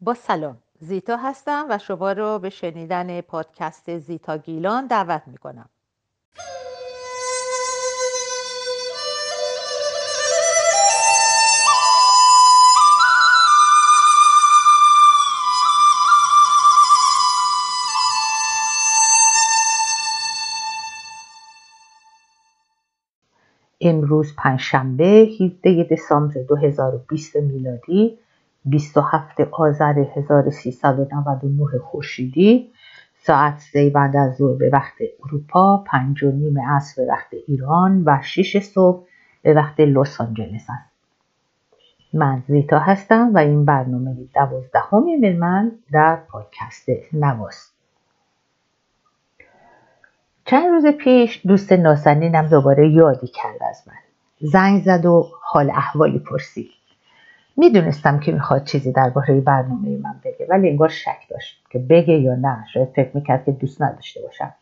با سلام زیتا هستم و شما رو به شنیدن پادکست زیتا گیلان دعوت می کنم. امروز پنجشنبه 17 دسامبر 2020 میلادی 27 آذر 1399 خورشیدی ساعت سه بعد از ظهر به وقت اروپا پنج و نیم عصر به وقت ایران و 6 صبح به وقت لس آنجلس است. من زیتا هستم و این برنامه دوازدهمی من, من در پادکست نواست چند روز پیش دوست ناسنینم دوباره یادی کرد از من. زنگ زد و حال احوالی پرسید. می‌دونستم که می‌خواد چیزی درباره برنامه من بگه ولی انگار شک داشت که بگه یا نه. شاید فکر می‌کرد که دوست نداشته باشم.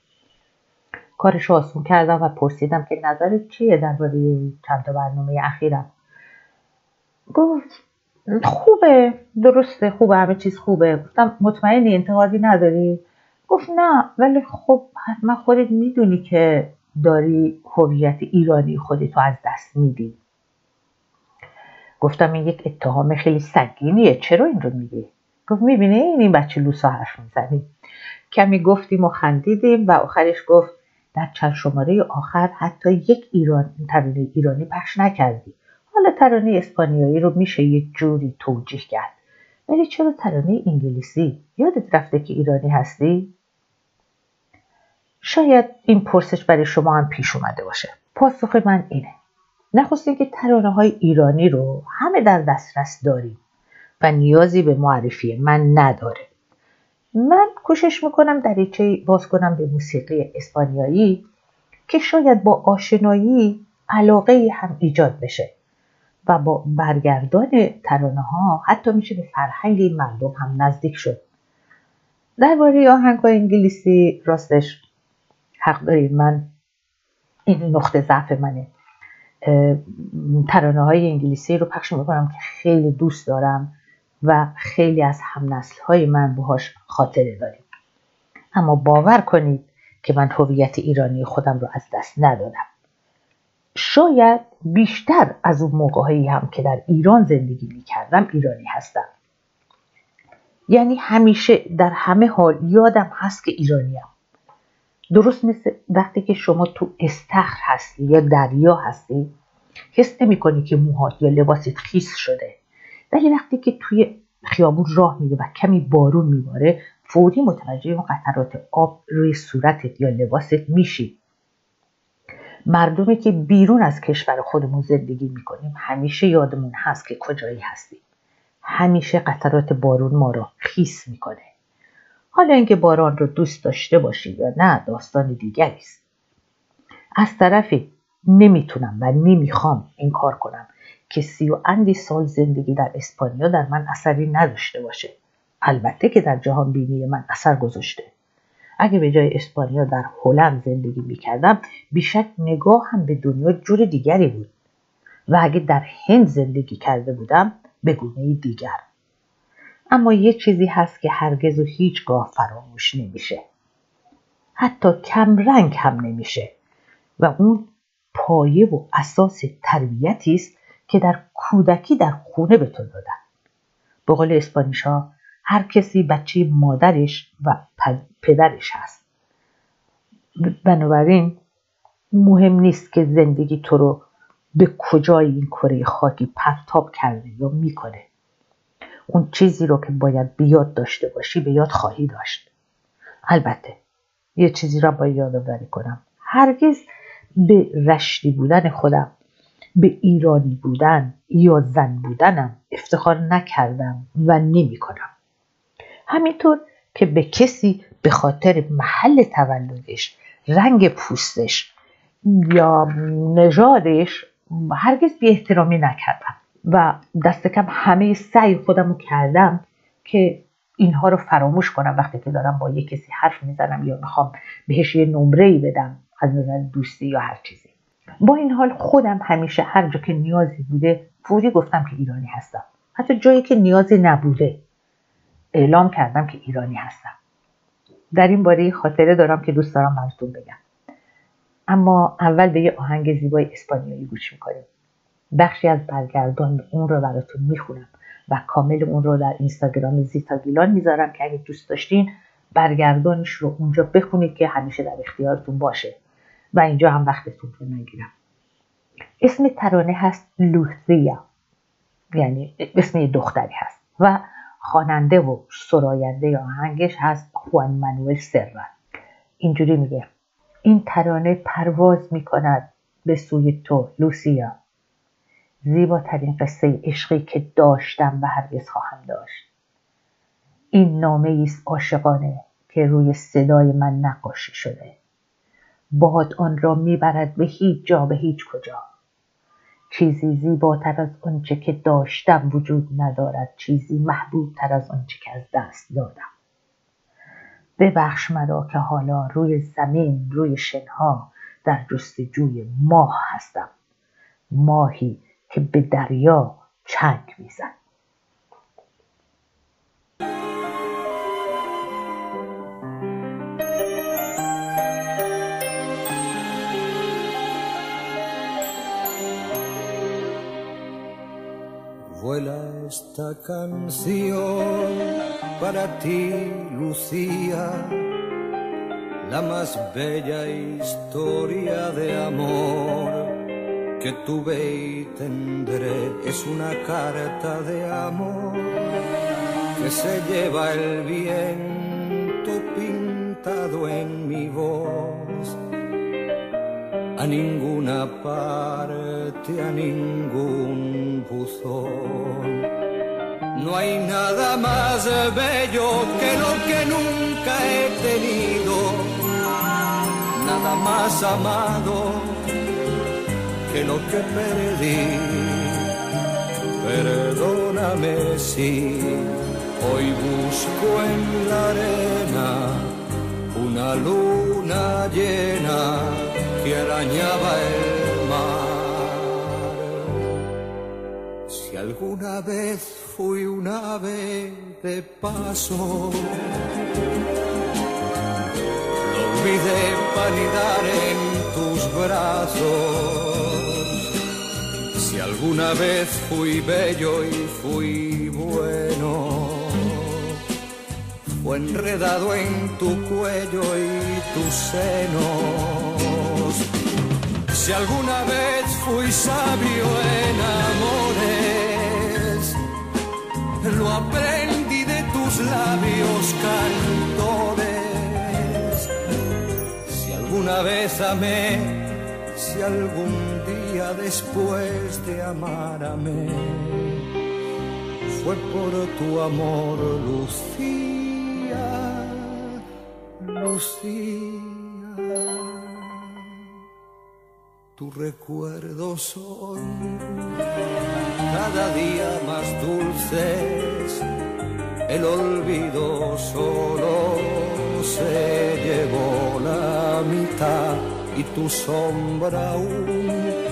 کارش آسون کردم و پرسیدم که نظرت چیه درباره چند تا برنامه اخیرم؟ گفت خوبه درسته خوبه همه چیز خوبه. گفتم مطمئنی؟ انتقادی نداری؟ گفت نه ولی خب حتما خودت می‌دونی که داری هویت ایرانی خودتو از دست میدی. گفتم این یک اتهام خیلی سنگینیه. چرا این رو میگی؟ گفت می‌بینی این این بچه لوسا حرف می‌زنی کمی گفتیم و خندیدیم و آخرش گفت در چند شماره آخر حتی یک ایران ترانه ایرانی پخش نکردی. حالا ترانه اسپانیایی رو میشه یک جوری توجیه کرد. ولی چرا ترانه انگلیسی؟ یادت رفته که ایرانی هستی؟ شاید این پرسش برای شما هم پیش اومده باشه. پاسخ من اینه. نخست که ترانه های ایرانی رو همه در دسترس داریم و نیازی به معرفی من نداره. من کوشش می‌کنم دریچه باز کنم به موسیقی اسپانیایی که شاید با آشنایی علاقه هم ایجاد بشه و با برگردان ترانه ها حتی میشه به فرهنگ مردم هم نزدیک شد. درباره آهنگ های انگلیسی راستش حق دارید من این نقطه ضعف منه. ترانه های انگلیسی رو پخش می‌کنم که خیلی دوست دارم و خیلی از هم نسل های من باهاش خاطره داریم. اما باور کنید که من هویت ایرانی خودم رو از دست ندادم. شاید بیشتر از اون موقعهایی هم که در ایران زندگی می کردم ایرانی هستم. یعنی همیشه در همه حال یادم هست که ایرانیم. درست مثل وقتی که شما تو استخر هستی یا دریا هستی حس نمی کنی که موهات یا لباست خیس شده. ولی وقتی که توی خیابون راه میره و کمی بارون میباره فوری متوجه اون قطرات آب روی صورتت یا لباست میشی. مردمی که بیرون از کشور خودمون زندگی می‌کنیم همیشه یادمون هست که کجایی هستیم. همیشه قطرات بارون ما رو خیس می‌کنه. حالا اینکه باران رو دوست داشته باشی یا نه داستان دیگری است. از طرفی نمی‌تونم و نمی‌خوام این کار کنم که سی و اندی سال زندگی در اسپانیا در من اثری نداشته باشه. البته که در جهان بینی من اثر گذاشته. اگه به جای اسپانیا در هلند زندگی می‌کردم بیشک نگاه هم به دنیا جور دیگری بود. و اگه در هند زندگی کرده بودم به گونه دیگر. اما یه چیزی هست که هرگز و هیچگاه فراموش نمیشه. حتی کم رنگ هم نمیشه. و اون پایه و اساس تربیتی است که در کودکی در خونه به تو دادن. به قول اسپانیشا هر کسی بچه مادرش و پدرش هست. بنابراین مهم نیست که زندگی تو رو به کجای این کره خاکی پرتاب کرده یا می‌کنه. اون چیزی رو که باید بیاد داشته باشی به یاد خواهی داشت. البته یه چیزی را باید یادآوری کنم. هرگز به رشتی بودن خودم به ایرانی بودن یا زن بودنم افتخار نکردم و نمی کنم. همینطور که به کسی به خاطر محل تولدش رنگ پوستش یا نژادش هرگز بی احترامی نکردم. و دست کم همه سعی خودم رو کردم که اینها رو فراموش کنم وقتی که دارم با یه کسی حرف می‌زنم یا می‌خوام بهش یه نمره ای بدم از نظر دوستی یا هر چیزی. با این حال خودم همیشه هر جا که نیازی بوده فوری گفتم که ایرانی هستم. حتی جایی که نیازی نبوده اعلام کردم که ایرانی هستم. در این باره خاطره دارم که دوست دارم براتون بگم. اما اول به یه آهنگ زیبای اسپانیایی گوش می‌کنیم. بخشی از برگردان اون رو براتون می‌خونم و کامل اون رو در اینستاگرام زیتا گیلان می‌ذارم که اگه دوست داشتین برگردانش رو اونجا بخونید که همیشه در اختیارتون باشه. و اینجا هم وقتتون رو نگیرم. اسم ترانه هست لوثیا. یعنی اسم دختری هست. و خواننده و سراینده آهنگش هست خوان مانوئل سرا. اینجوری میگه. این ترانه پرواز می‌کند به سوی تو لوسیا زیباترین قصه عشقی که داشتم و هرگز خواهم داشت. این نامه است عاشقانه که روی صدای من نقاشی شده. باد آن را می‌برد به هیچ جا به هیچ کجا. چیزی زیباتر از آنچه که داشتم وجود ندارد. چیزی محبوبتر از آنچه که از دست دادم. ببخش مرا که حالا روی زمین روی شنها در جستجوی ماه هستم. ماهی که به دریا چنگ میزد Vuela esta canción para ti, Lucía, la más bella historia de amor que tuve y tendré. Es una carta de amor que se lleva el viento pintado en mi voz a ninguna parte, a ningún buzón. No hay nada más bello que lo que nunca he tenido, nada más amado lo que perdí. Perdóname si hoy busco en la arena una luna llena que arañaba el mar. Si alguna vez fui un ave de paso, lo olvidé palidar en tus brazos. Alguna vez fui bello y fui bueno, fue enredado en tu cuello y tus senos. Si alguna vez fui sabio en amores, lo aprendí de tus labios cantores. Si alguna vez amé, si algún después de amar amé, fue por tu amor, Lucía, Lucía. Tu recuerdo son cada día más dulces, el olvido solo se llevó la mitad y tu sombra aún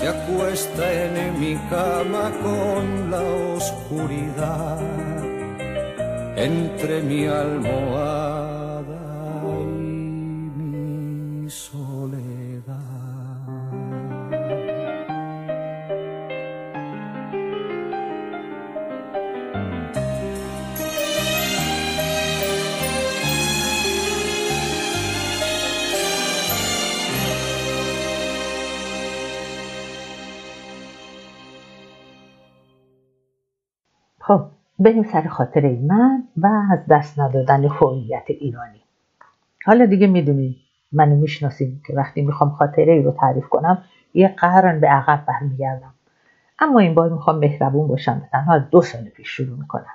se acuesta en mi cama con la oscuridad entre mi almohada خب بریم سر خاطره من و از دست ندادن هویت ایرانی. حالا دیگه می‌دونید منو می‌شناسید که وقتی می‌خوام خاطره ای رو تعریف کنم یه قرن به عقب برمیگردم. اما این بار می‌خوام مهربون باشم تنها دو سال پیش شروع می‌کنم.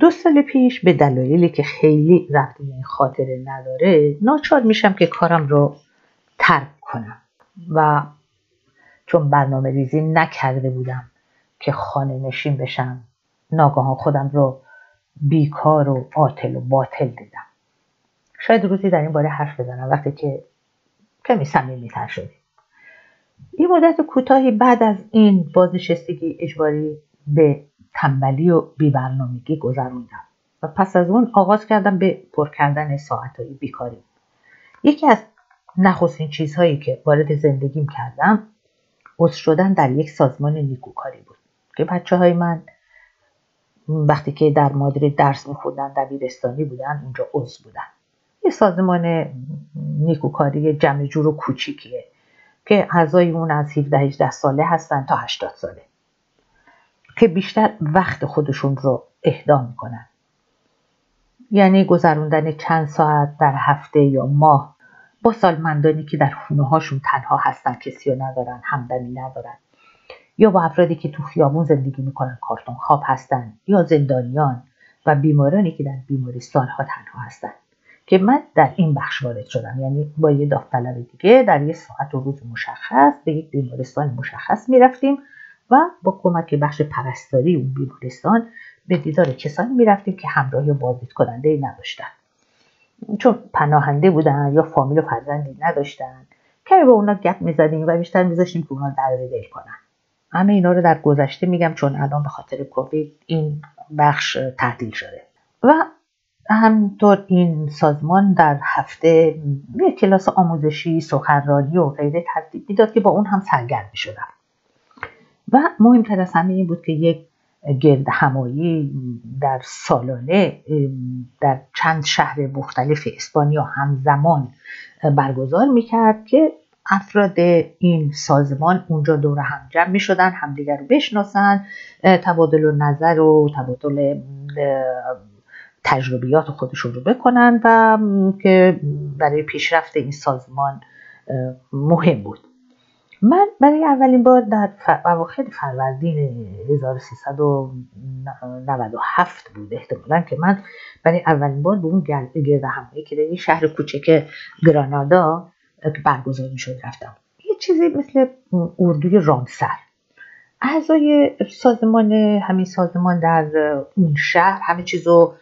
دو سال پیش به دلایلی که خیلی به این خاطره نداره ناچار میشم که کارم رو ترک کنم. و چون برنامه ریزی نکرده بودم که خانه نشین بشم. ناگهان خودم رو بیکار و عاطل و باطل دیدم. شاید روزی در این باره حرف بزنم وقتی که کمی صمیمیتر شدیم. یه مدت کوتاهی بعد از این بازنشستگی اجباری به تنبلی و بیبرنامگی گذروندم و پس از اون آغاز کردم به پر کردن ساعتهای بیکاری. یکی از نخستین چیزهایی که وارد زندگیم کردم عضو شدن در یک سازمان نیکوکاری بود. که بچه های من. وقتی که در مادری درس میخوندن دبیرستانی بودن اونجا عضو بودن. یه سازمان نیکوکاری جمع جور و کوچیکیه که اعضای اون از 17 18 ساله هستن تا 80 ساله. که بیشتر وقت خودشون رو اهدا می‌کنن. یعنی گذروندن چند ساعت در هفته یا ماه. با سالمندانی که در خونه هاشون تنها هستن کسی رو ندارن همدمی ندارن. یا با افرادی که تو خیابون زندگی می‌کنن کارتون خواب هستن یا زندانیان و بیمارانی که در بیمارستان ها تنها هستن که من در این بخش وارد شدم. یعنی با یه داوطلب دیگه در یه ساعت و روز مشخص به یک بیمارستان مشخص می‌رفتیم و با کمک بخش پرستاری اون بیمارستان به دیدار کسانی می‌رفتیم که همراه یا بازدید کننده نداشتن. چون پناهنده بودن یا فامیل و فرزندی نداشتن کمی با اونا گپ می‌زدیم و بیشتر میذاشتیم که اونا در دل کنن. همه اینا رو در گذشته میگم چون الان به خاطر کووید این بخش تعطیل شده. و همینطور این سازمان در هفته یک کلاس آموزشی سخنرانی و غیره ترتیب می‌داد که با اون هم سرگرم شدم و مهمتر از همه این بود که یک گرد همایی در سالانه در چند شهر مختلف اسپانیا همزمان برگزار می‌کرد که افراد این سازمان اونجا دور هم جمع می شدن همدیگر رو بشناسن تبادل و نظر و تبادل تجربیات خودشون رو بکنن و که برای پیشرفت این سازمان مهم بود. من برای اولین بار در اواخر فروردین 1397 بود احتمالا که من برای اولین بار به اون گرد همایی که در شهر کوچک گرانادا که برگزار شد رفتم. یه چیزی مثل اردوی رامسر. اعضای سازمان همین سازمان در اون شهر همه چیز رو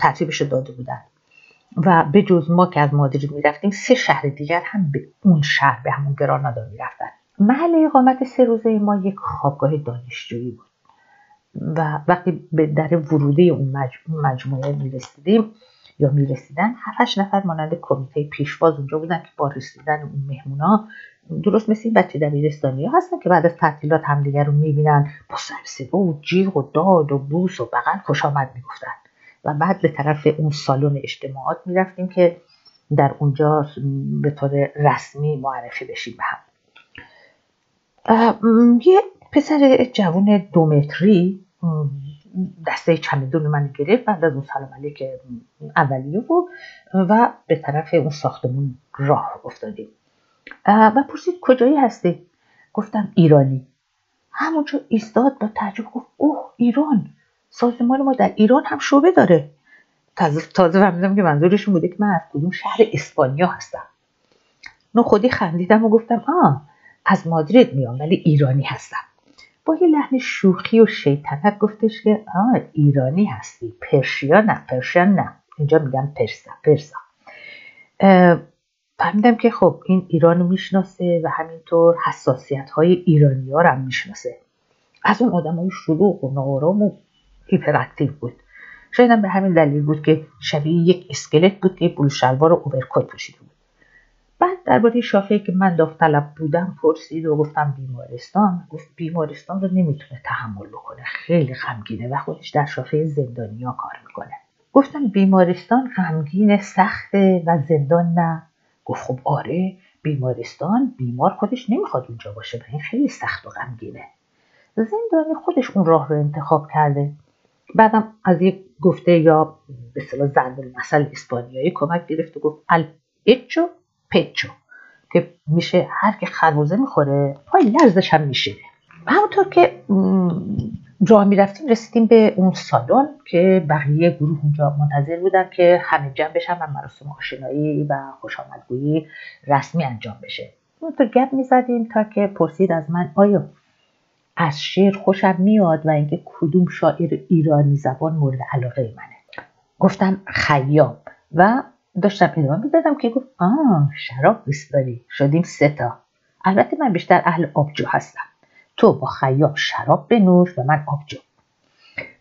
ترتیبش داده بودن. و به جز ما که از مادرید می‌رفتیم سه شهر دیگر هم به اون شهر به همون گرانادا می‌رفتن. محل اقامت سه روزه ما یک خوابگاه دانشجویی بود. و وقتی به در وروده اون مجموعه می‌رسیدیم یا می‌رسیدن هفتش نفر مانند کمیته پیشواز اونجا بودن که با رسیدن اون مهمونا درست مثل این بچه دبیرستانی ها هستن که بعد از تعطیلات همدیگر رو می‌بینن. با سرسبه و جیغ و داد و بوس و بغل خوش آمد می‌گفتن. و بعد به طرف اون سالن اجتماعات می‌رفتیم که در اونجا به طور رسمی معرفی بشیم به هم. یه پسر جوان دو متری دسته چمدون من گرفت بعد از اون سلام علیک اولیه و و به طرف اون ساختمون راه افتادیم. و پرسید کجایی هستی؟ گفتم ایرانی. همونجا ایستاد با تعجب گفت اوه ایران. سازمان ما در ایران هم شعبه داره. تازه تازه فهمیدم که منظورشون بوده که من از کدوم شهر اسپانیا هستم. نو خودی خندیدم و گفتم آه از مادرید میام ولی ایرانی هستم. با یه لحن شوخی و شیطنت گفتش که آه ایرانی هستی. پرشیا نه پرشیا نه. اینجا میگم پرسا پرسا. فهمیدم که خب این ایران رو می‌شناسه و همینطور حساسیت های ایرانی ها هم می‌شناسه. از اون آدم های شلوغ و نارام و هیپراکتیو بود. شاید به همین دلیل بود که شبیه یک اسکلت بود که بلو شلوار و اوورکوت پوشیده بود. بعد درباره شافعی که من داوطلب بودم پرسید و گفتم بیمارستان. گفت بیمارستان رو نمی‌تونه تحمل بکنه. خیلی غمگینه و خودش در شافعه زندانیا کار می‌کنه. گفتم بیمارستان غمگین سخته و زندان نه. گفت خب آره بیمارستان بیمار خودش نمی‌خواد اونجا باشه این خیلی سخت و غمگینه. زندانی خودش اون راه رو انتخاب کرده. بعدم از یک گفته یا به اصطلاح ضرب المثل اسپانیایی کمک گرفت و گفت اچو پچو که میشه هر که خربوزه می‌خوره پای لرزش هم میشینه همونطور که راه می‌رفتیم رسیدیم به اون سالن که بقیه گروه اونجا منتظر بودن که همه جمع بشن و مراسم آشنایی و خوش آمدگویی رسمی انجام بشه. اونطور گپ می‌زدیم تا که پرسید از من آیا از شعر خوشم میاد و اینکه کدوم شاعر ایرانی زبان مورد علاقه منه؟ گفتم خیام. و داشتم ادامه می‌دادم که گفت آه شراب دوست داری. شدیم سه تا. البته من بیشتر اهل آبجو هستم. تو با خیام شراب بنوش و من آبجو.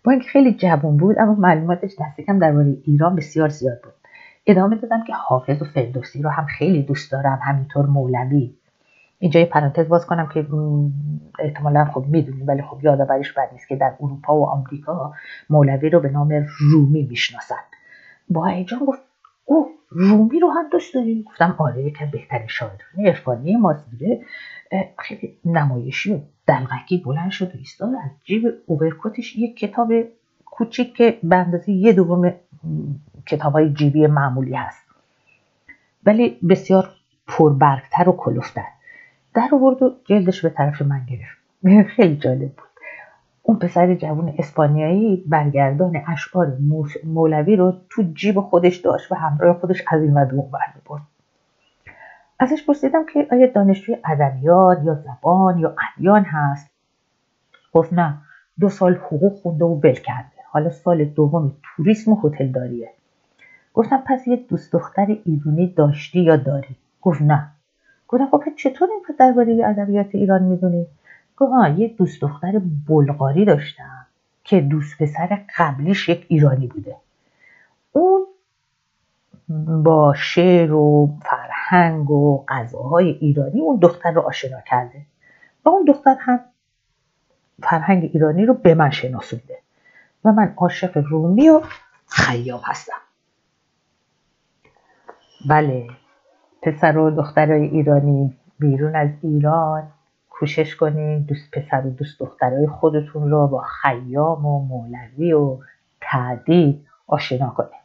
با اینکه خیلی جوان بود اما معلوماتش دست کم درباره ایران بسیار زیاد بود. ادامه دادم که حافظ و فردوسی رو هم خیلی دوست دارم همینطور مولوی. اینجا یه پرانتز باز کنم که احتمالا خب می‌دونیم ولی خب یادآوریش بد نیست که در اروپا و آمریکا مولوی رو به نام رومی می‌شناسن. با هیجان گفت رومی رو هم دوست داریم. گفتم آره یکی بهترین شاعران عرفانی ماست خیلی نمایشی و دلغکی بلند شد و ایستاد. از جیب اوورکوتش یک کتاب کوچیک که به اندازه یه دوم کتاب های جیبی معمولی هست. ولی بسیار پربرگتر و کلوفتر. در آورد و جلدش به طرف من گرفت. خیلی جالب بود. اون پسر جوان اسپانیایی برگردان اشعار مولوی رو تو جیب خودش داشت و همراه خودش از این ور اون برد ازش پرسیدم که آیا دانشجوی ادبیات یا زبان یا ادیان هست؟ گفت نه دو سال حقوق خونده و ول کرده. حالا سال دوم توریسم و هتلداریه. گفتم پس یه دوست دختر ایرانی داشتی یا داری؟ گفت نه. گفتم خب چطور این درباره ادبیات ایران می‌دونی؟ گفت آه یه دوست دختر بلغاری داشتم که دوست پسر قبلیش یک ایرانی بوده. اون با شعر و فرهنگ و غذاهای ایرانی اون دختر رو آشنا کرده. و اون دختر هم فرهنگ ایرانی رو به من شناسونده و من عاشق رومی و خیام هستم. بله پسر و دخترای ایرانی بیرون از ایران کوشش کنین دوست پسر و دوست دخترای خودتون رو با خیام و مولوی و تعدید آشنا کنین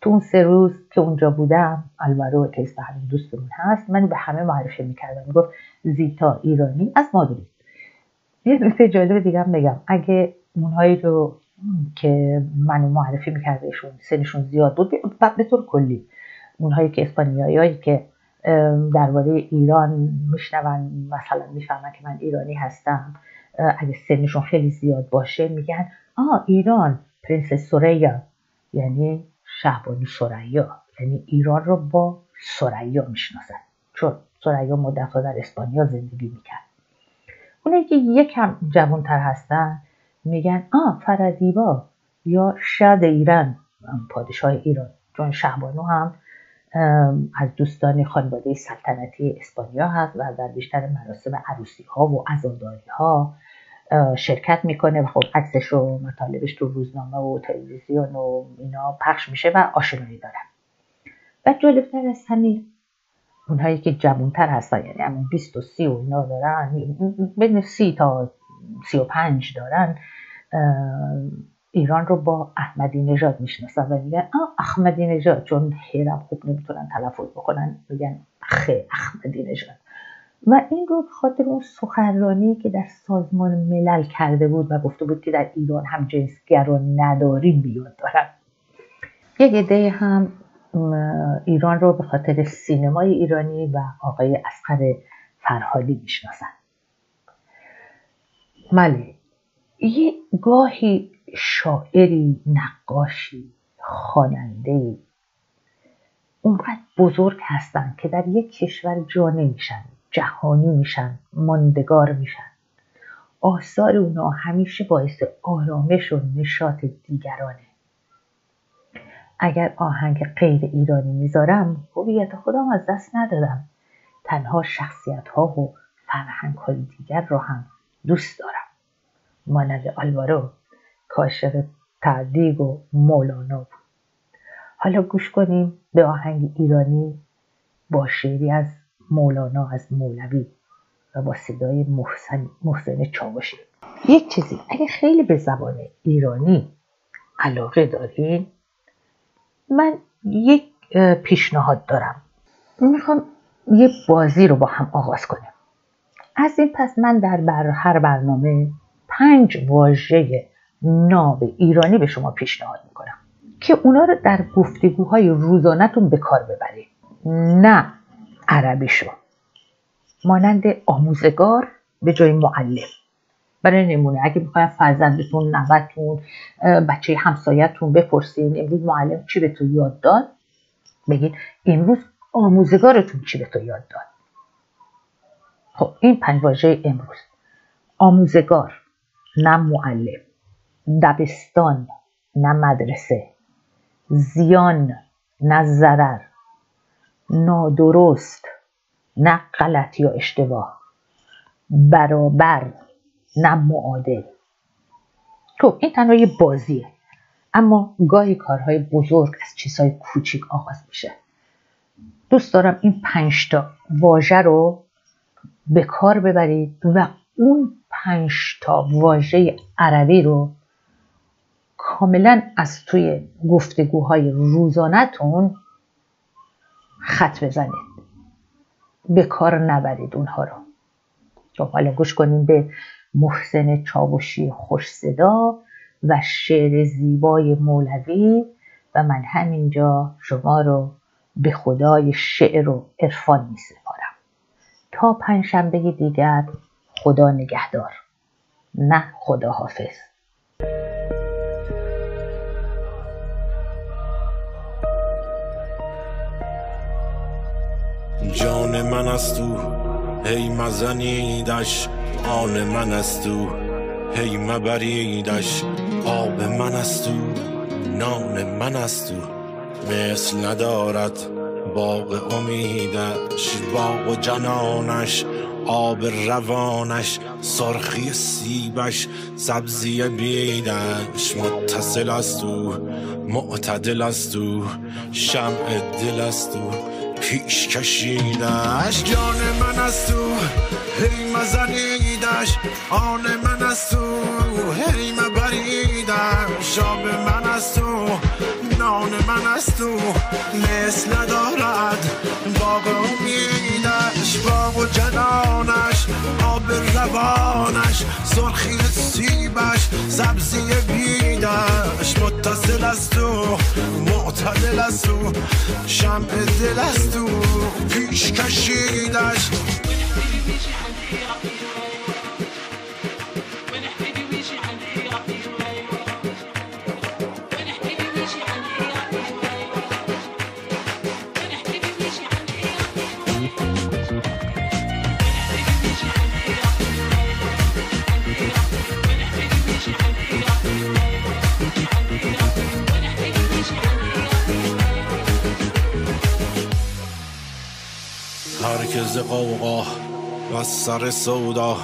تو اون سه روز که اونجا بودم البرو که همین دوستمون هست. من به همه معرفی می‌کردم. می‌گفت زیتا ایرانی از مادرید یه نکته جالب دیگه هم بگم. اگه اونهایی رو که منو معرفی میکردهشون سنشون زیاد بود به طور کلی اونهایی که اسپانیایی که درباره ایران میشنون. مثلا می‌فهمن که من ایرانی هستم. اگه سنشون خیلی زیاد باشه میگن آه ایران پرنسس سوریا یعنی شهبانو سریا. یعنی ایران رو با سریا می‌شناسن. چون سریا مدتها در اسپانیا زندگی می‌کرد. اونایی که یکم جوانتر هستن میگن آ فرزیبا یا شد ایران. پادشاه ایران. چون شهبانو هم از دوستان خانواده سلطنتی اسپانیا هست و در بیشتر مراسم عروسی ها و عزاداری ها شرکت می‌کنه و خب عکسش و مطالبش تو روزنامه و تلویزیون و اینا پخش میشه و آشنایی دارن. و جالبتر از همین اونهایی که جوانتر هستن یعنی همون 20 و 30 و اینا دارن بین 30 تا 35 دارن ایران رو با احمدی نژاد می‌شناسن و میگن آه احمدی نژاد. چون هیرم خوب نمی‌تونن تلفظ بکنن میگن خه احمدی نژاد. و این رو خاطر اون سخنرانی که در سازمان ملل کرده بود و گفته بود که در ایران هم جنسگران نداریم بیاد دارن. یک عده هم ایران رو به خاطر سینمای ایرانی و آقای اسقر فرهادی می‌شناسن. ملی یه گاهی شاعری نقاشی خواننده اونقدر بزرگ هستن که در یک کشور جا نمیشن جهانی میشن ماندگار میشن. آثار اونا همیشه باعث آرامش و نشاط دیگرانه. اگر آهنگ غیر ایرانی می‌ذارم هویت خودم از دست ندادم. تنها شخصیت ها و فرهنگ های دیگر رو هم دوست دارم. مانند آلوارو. کاشف تعدیگ و مولانا بود. حالا گوش کنیم به آهنگ ایرانی با شعری از مولانا از مولوی و با صدای محسن, محسن چاوشی. یک چیزی اگه خیلی به زبان ایرانی علاقه دارین من یک پیشنهاد دارم. می‌خوام یه بازی رو با هم آغاز کنیم. از این پس من در بر هر برنامه پنج واژه ناب ایرانی به شما پیشنهاد می‌کنم که اونا رو در گفتگوهای روزانهتون به کار ببرید. نه عربی شو مانند آموزگار به جای معلم. برای نمونه اگه می‌خواین فرزندتون نوتون بچه همسایتون بپرسین امروز معلم چی به تو یاد داد بگید امروز آموزگارتون چی به تو یاد داد. خب این پنج واژه امروز. آموزگار نه معلم. دبستان نه مدرسه. زیان نه ضرر. نادرست نه غلط یا اشتباه. برابر نه معادل. تو این تنها یه بازیه. اما گاهی کارهای بزرگ از چیزهای کوچیک آغاز میشه. دوست دارم این پنجتا واژه رو به کار ببرید و اون پنجتا واژه عربی رو کاملا از توی گفتگوهای روزانهتون خط بزنید. به کار نبرید اونها رو. خب حالا گوش کنیم به محسن چاوشی خوش صدا و شعر زیبای مولوی و من همینجا شما رو به خدای شعر و عرفان می سپارم تا پنجشنبه دیگر خدا نگهدار. نه خدا حافظ جان من است تو هی مزنیدش آن من است تو هی مبریدش آب من است تو نان من است تو. مثل ندارد باغ امیدش باغ و جنانش آب روانش سرخی سیبش سبزی بیدش. متصل است او معتدل است او شمع دل است او پیش کشیدش. جان من است تو هی مزنیدش. آن من است تو هی مبریدش. آب من است تو نان من است تو مثل ندارد. باغ امیدش باغ و جنانش آب روانش سرخی سیبش سبزی بیدش. متصل است تو معتدل است تو شمع دل است تو پیش کشیدش هرکز قوقا. و سر سودا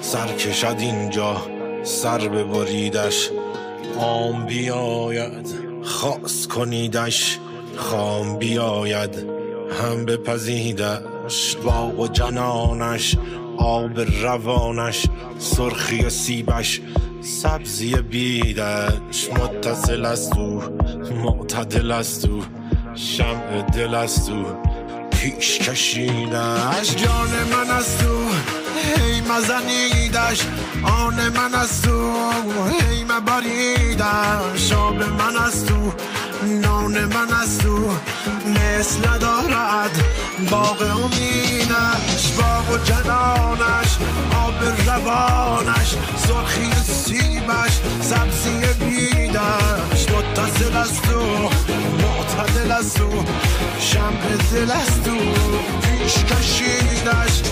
سر کشد اینجا سر ببریدش. عام بیاید خاص کنیدش. خام بیاید هم بپزیدش باغ و جنانش آب روانش سرخی سیبش. سبزی بیدش متصل است او معتدل است او شمع دل است او پیش کشیدش. جان من از تو هی مزنیدش آن من از تو هی مبریدش آب من از تو نان من از تو مثل ندارد. باغ امیدش باغ و جنانش آب روانش سرخی سیبش سبزی بیدش. متصل از تو تا دل از تو شمع دل از تو. پیش کشیدش.